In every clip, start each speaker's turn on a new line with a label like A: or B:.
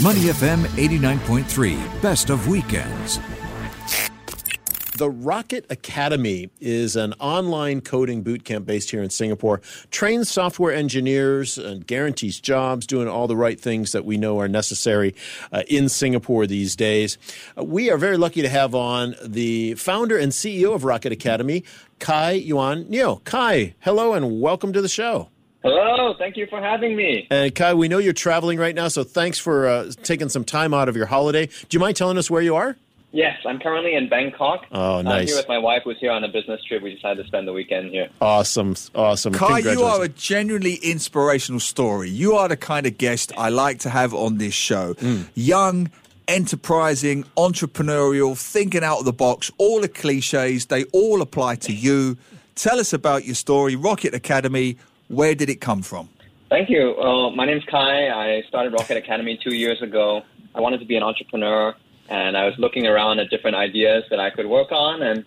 A: Money FM 89.3, best of weekends.
B: The Rocket Academy is an online coding boot camp based here in Singapore. Trains software engineers and guarantees jobs, doing all the right things that we know are necessary uh, in Singapore these days. Uh, we are very lucky to have on the founder and CEO of Rocket Academy, Kai Yuan Neo. Kai, hello and welcome to the show.
C: Hello, thank you for having me.
B: And Kai, we know you're traveling right now, so thanks for uh, taking some time out of your holiday. Do you mind telling us where you are?
C: Yes, I'm currently in Bangkok.
B: Oh, nice.
C: I'm here with my wife, who's here on a business trip. We decided to spend the weekend here.
B: Awesome, awesome.
D: Kai, you are a genuinely inspirational story. You are the kind of guest I like to have on this show. Mm. Young, enterprising, entrepreneurial, thinking out of the box, all the cliches, they all apply to you. Tell us about your story, Rocket Academy. Where did it come from?
C: Thank you. Uh, my name's Kai. I started Rocket Academy two years ago. I wanted to be an entrepreneur and I was looking around at different ideas that I could work on, and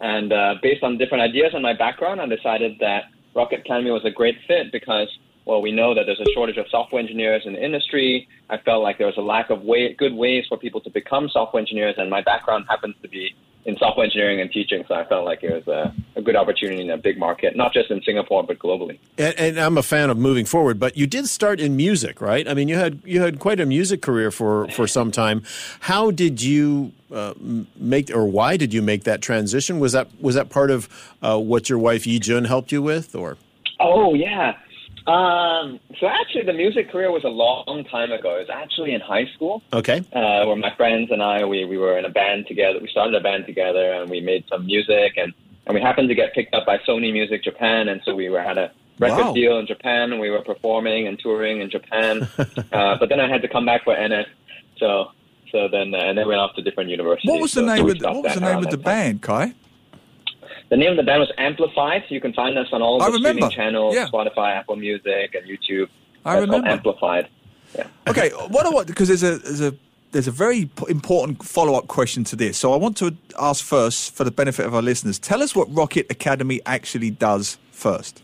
C: and uh, based on different ideas and my background, I decided that Rocket Academy was a great fit because well, we know that there's a shortage of software engineers in the industry. I felt like there was a lack of way, good ways for people to become software engineers, and my background happens to be in software engineering and teaching. So I felt like it was a, a good opportunity in a big market, not just in Singapore but globally.
B: And, and, I'm a fan of moving forward. But you did start in music, right? I mean, you had you had quite a music career for for some time. How did you uh, make, or why did you make that transition? Was that was that part of uh, what your wife Yi Jun helped you with, or?
C: Oh yeah. Um, so actually, the music career was a long time ago. It was actually in high school.
B: Okay.
C: Uh, where my friends and I, we, we were in a band together. We started a band together, and we made some music, and, and we happened to get picked up by Sony Music Japan, and so we were had a record wow. deal in Japan, and we were performing and touring in Japan. uh, but then I had to come back for NS, so so then uh, and then went off to different universities.
D: What was the
C: so,
D: name of the, what was the name of the band, Kai?
C: The name of the band was Amplified. You can find us on all the streaming channels, yeah. Spotify, Apple Music, and YouTube.
D: I remember.
C: Amplified. Yeah.
D: Okay, what I want because there's a there's a there's a very important follow up question to this. So I want to ask first, for the benefit of our listeners, tell us what Rocket Academy actually does first.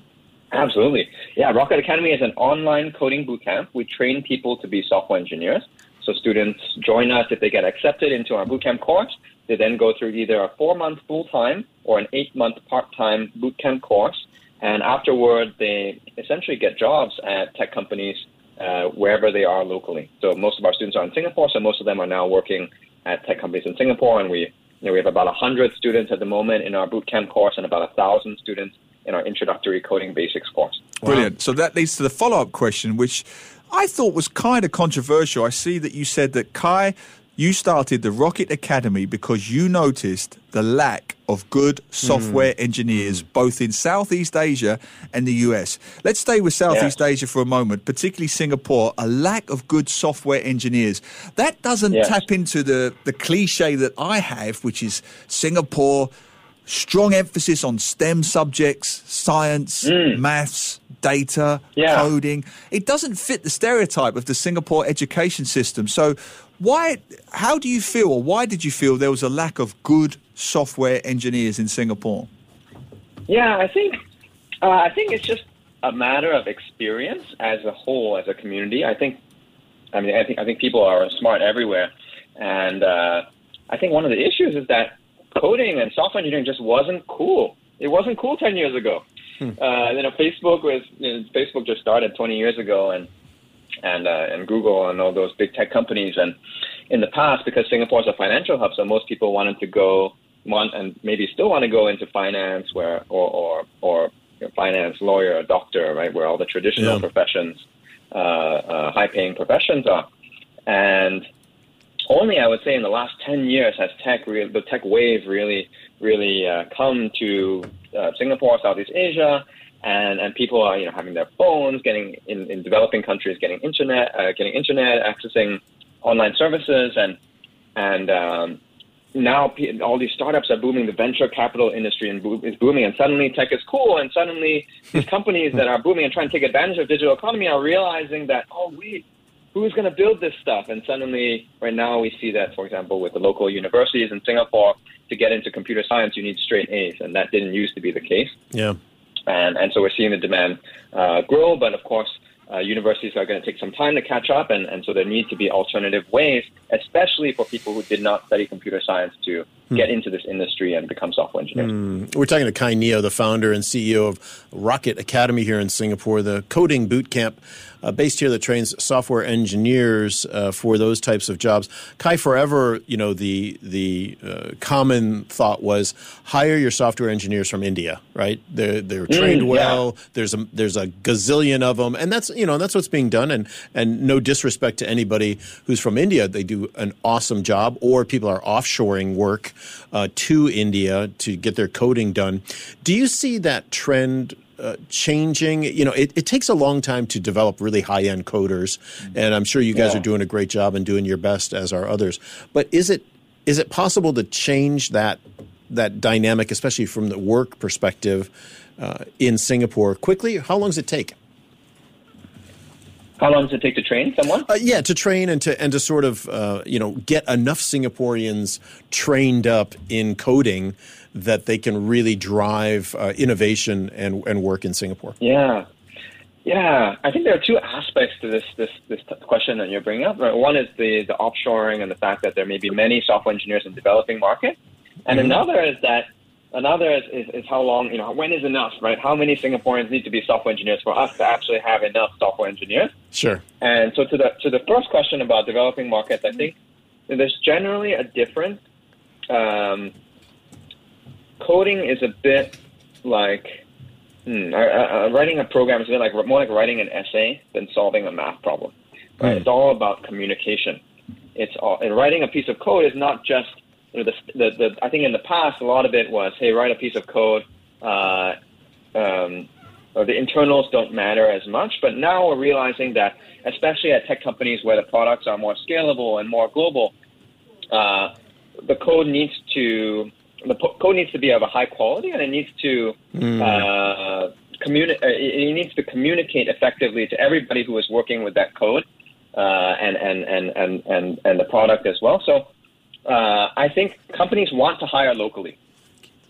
C: Absolutely. Yeah, Rocket Academy is an online coding bootcamp. We train people to be software engineers. So students join us if they get accepted into our bootcamp course. They then go through either a four month full time or an eight month part time bootcamp course. And afterward, they essentially get jobs at tech companies uh, wherever they are locally. So most of our students are in Singapore, so most of them are now working at tech companies in Singapore. And we, you know, we have about 100 students at the moment in our bootcamp course and about 1,000 students in our introductory coding basics course.
D: Brilliant. So that leads to the follow up question, which I thought was kind of controversial. I see that you said that Kai you started the Rocket Academy because you noticed the lack of good software mm. engineers mm. both in Southeast Asia and the US. Let's stay with Southeast yeah. Asia for a moment, particularly Singapore, a lack of good software engineers. That doesn't yes. tap into the, the cliche that I have, which is Singapore, strong emphasis on STEM subjects, science, mm. maths, data, yeah. coding. It doesn't fit the stereotype of the Singapore education system. So, why? How do you feel, or why did you feel there was a lack of good software engineers in Singapore?
C: Yeah, I think uh, I think it's just a matter of experience as a whole, as a community. I think, I mean, I think I think people are smart everywhere, and uh, I think one of the issues is that coding and software engineering just wasn't cool. It wasn't cool ten years ago. Hmm. Uh, you know, Facebook was you know, Facebook just started twenty years ago, and and uh, and Google and all those big tech companies. And in the past, because Singapore is a financial hub, so most people wanted to go want and maybe still want to go into finance, where or or or you know, finance, lawyer, doctor, right, where all the traditional yeah. professions, uh, uh, high-paying professions are. And only I would say in the last ten years has tech re- the tech wave really really uh, come to uh, Singapore, Southeast Asia, and and people are you know having their phones, getting in, in developing countries, getting internet, uh, getting internet, accessing online services, and and um, now all these startups are booming. The venture capital industry is booming, and suddenly tech is cool, and suddenly these companies that are booming and trying to take advantage of digital economy are realizing that oh wait. Who's going to build this stuff? And suddenly, right now, we see that, for example, with the local universities in Singapore, to get into computer science, you need straight A's, and that didn't used to be the case.
B: Yeah
C: and and so we're seeing the demand uh, grow. But of course, uh, universities are going to take some time to catch up, and, and so there need to be alternative ways, especially for people who did not study computer science to get into this industry and become software engineers.
B: We're talking to Kai Neo, the founder and CEO of Rocket Academy here in Singapore, the coding boot camp uh, based here that trains software engineers uh, for those types of jobs. Kai, forever, you know, the the uh, common thought was hire your software engineers from India, right? They're they're trained
C: Mm,
B: well. There's a there's a gazillion of them, and that's you know that's what's being done. And and no disrespect to anybody who's from India, they do an awesome job. Or people are offshoring work uh, to India to get their coding done. Do you see that trend? Uh, changing, you know, it, it takes a long time to develop really high end coders, and I'm sure you guys
C: Yeah.
B: are doing a great job and doing your best, as are others. But is it is it possible to change that that dynamic, especially from the work perspective, uh, in Singapore quickly? How long does it take?
C: How long does it take to train someone?
B: Uh, yeah, to train and to and to sort of uh, you know get enough Singaporeans trained up in coding that they can really drive uh, innovation and and work in Singapore.
C: Yeah, yeah. I think there are two aspects to this this this t- question that you're bringing up. Right? One is the the offshoring and the fact that there may be many software engineers in developing market, and another is that another is, is, is how long you know when is enough, right? How many Singaporeans need to be software engineers for us to actually have enough software engineers?
B: Sure.
C: And so to the to the first question about developing markets, I think there's generally a difference. Um, coding is a bit like hmm, uh, writing a program is a bit like more like writing an essay than solving a math problem. Right? It's all about communication. It's all and writing a piece of code is not just you know, the, the, the I think in the past a lot of it was hey write a piece of code. Uh, um, or the internals don't matter as much. But now we're realizing that, especially at tech companies where the products are more scalable and more global, uh, the code needs to the code needs to be of a high quality and it needs to uh, communi- uh, it needs to communicate effectively to everybody who is working with that code uh, and, and, and, and, and, and the product as well. So uh, I think companies want to hire locally.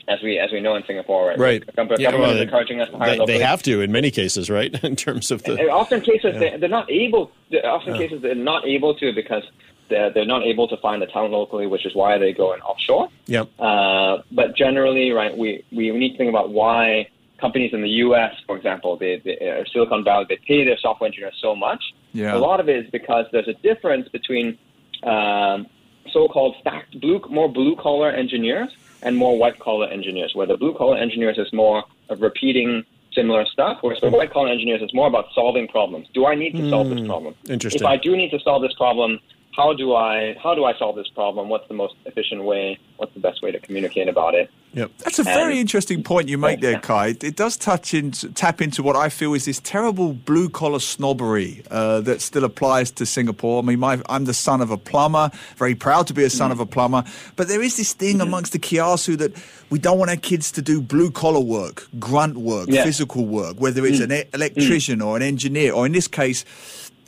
C: As we as we know in Singapore, right?
B: Right.
C: The government
B: Yeah, well,
C: is encouraging us to hire
B: They,
C: locally.
B: they have to in many cases, right? In terms of
C: And often cases they, they're not able. Often cases they're not able to because they're, they're not able to find the talent locally, which is why they go in offshore.
B: yep.
C: Uh, but generally, right, we, we need to think about why companies in the U.S., for example, they, they, uh, Silicon Valley, they pay their software engineers so much.
D: Yeah.
C: A lot of it is because there's a difference between um, so-called stacked blue, more blue-collar engineers and more white-collar engineers, where the blue-collar engineers is more of repeating similar stuff, whereas the white-collar engineers is more about solving problems. Do I need to solve this problem?
B: Interesting.
C: If I do need to solve this problem, how do I how do I solve this problem? What's the most efficient way? What's the best way to communicate about it?
B: Yep.
D: That's a very
C: And-
D: interesting point you make there,
C: Yeah.
D: Kai. It does touch into, tap into what I feel is this terrible blue collar snobbery uh, that still applies to Singapore. I mean, my, I'm the son of a plumber, very proud to be a son
C: Mm.
D: of a plumber. But there is this thing amongst the Kiasu that we don't want our kids to do blue collar work, grunt work,
C: Yeah. Mm.
D: physical work, whether it's an e- electrician or an engineer, or in this case,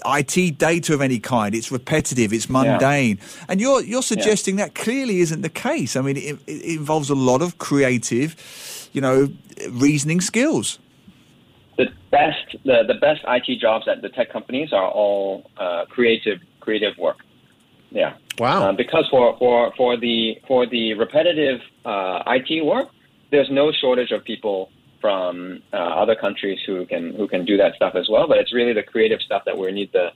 D: IT data of any kind. It's repetitive. It's mundane. And you're you're suggesting that clearly isn't the case. I mean, it, it involves a lot of creative, you know, reasoning skills.
C: The best the, the best IT jobs at the tech companies are all uh, creative creative work. Yeah.
B: Wow.
C: Uh, because for, for, for the for the repetitive uh, IT work, there's no shortage of people from uh, other countries who can who can do that stuff as well. But it's really the creative stuff that we need the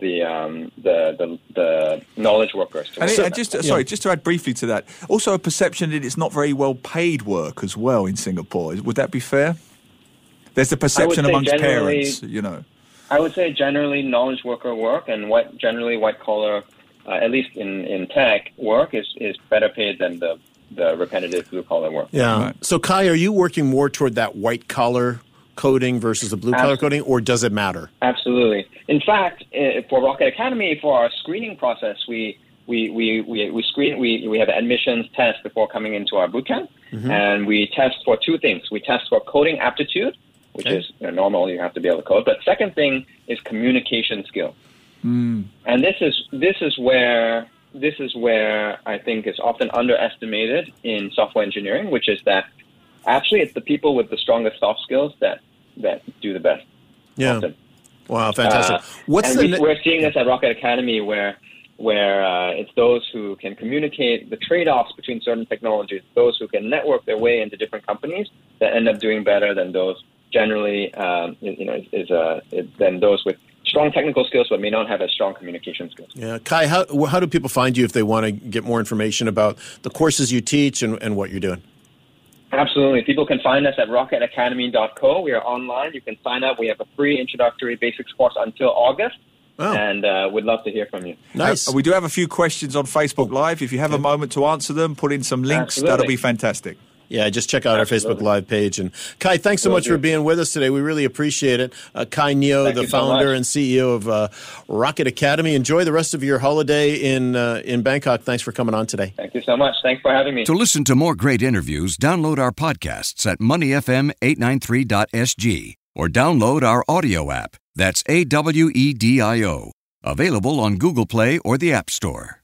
C: the um, the, the the knowledge workers to
D: And,
C: work
D: it, and
C: that.
D: just sorry, just to add briefly to that, also a perception that it's not very well paid work as well in Singapore. Would that be fair? There's the perception amongst parents, you know.
C: I would say generally knowledge worker work and what generally white collar, uh, at least in, in tech work, is, is better paid than the, the repetitive blue collar work.
B: Yeah.
D: Right.
B: So, Kai, are you working more toward that white collar coding versus the blue collar
C: Abs-
B: coding, or does it matter?
C: Absolutely. In fact, uh, for Rocket Academy, for our screening process, we we, we, we, we screen we, we have admissions test before coming into our bootcamp, and we test for two things. We test for coding aptitude, which
B: Okay.
C: is you know, normal, you have to be able to code. But second thing is communication skill. And this is this is where this is where I think is often underestimated in software engineering, which is that actually it's the people with the strongest soft skills that that do the best.
B: Yeah.
C: often.
B: Wow, fantastic!
C: Uh,
B: What's the
C: we, we're seeing this at Rocket Academy where where uh, it's those who can communicate the trade-offs between certain technologies, those who can network their way into different companies that end up doing better than those generally, um, you know, is, uh, than those with strong technical skills but may not have as strong communication skills.
B: Yeah, Kai, how how do people find you if they want to get more information about the courses you teach and, and what you're doing?
C: Absolutely. People can find us at rocketacademy.co. We are online. You can sign up. We have a free introductory basics course until August.
B: Oh.
C: And uh, we'd love to hear from you.
B: Nice.
D: Uh, we do have a few questions on Facebook Live. If you have a moment to answer them, put in some links.
C: Absolutely.
D: That'll be fantastic.
B: Yeah, just check out our Facebook Live page. And Kai, thanks so
C: Will
B: much
C: do.
B: for being with us today. We really appreciate it. Uh, Kai Neo,
C: Thank
B: the
C: you so
B: founder and CEO of uh, Rocket Academy. Enjoy the rest of your holiday in uh, in Bangkok. Thanks for coming on today.
C: Thank you so much. Thanks for having me.
A: To listen to more great interviews, download our podcasts at moneyfm893.sg or download our audio app. That's A W E D I O. Available on Google Play or the App Store.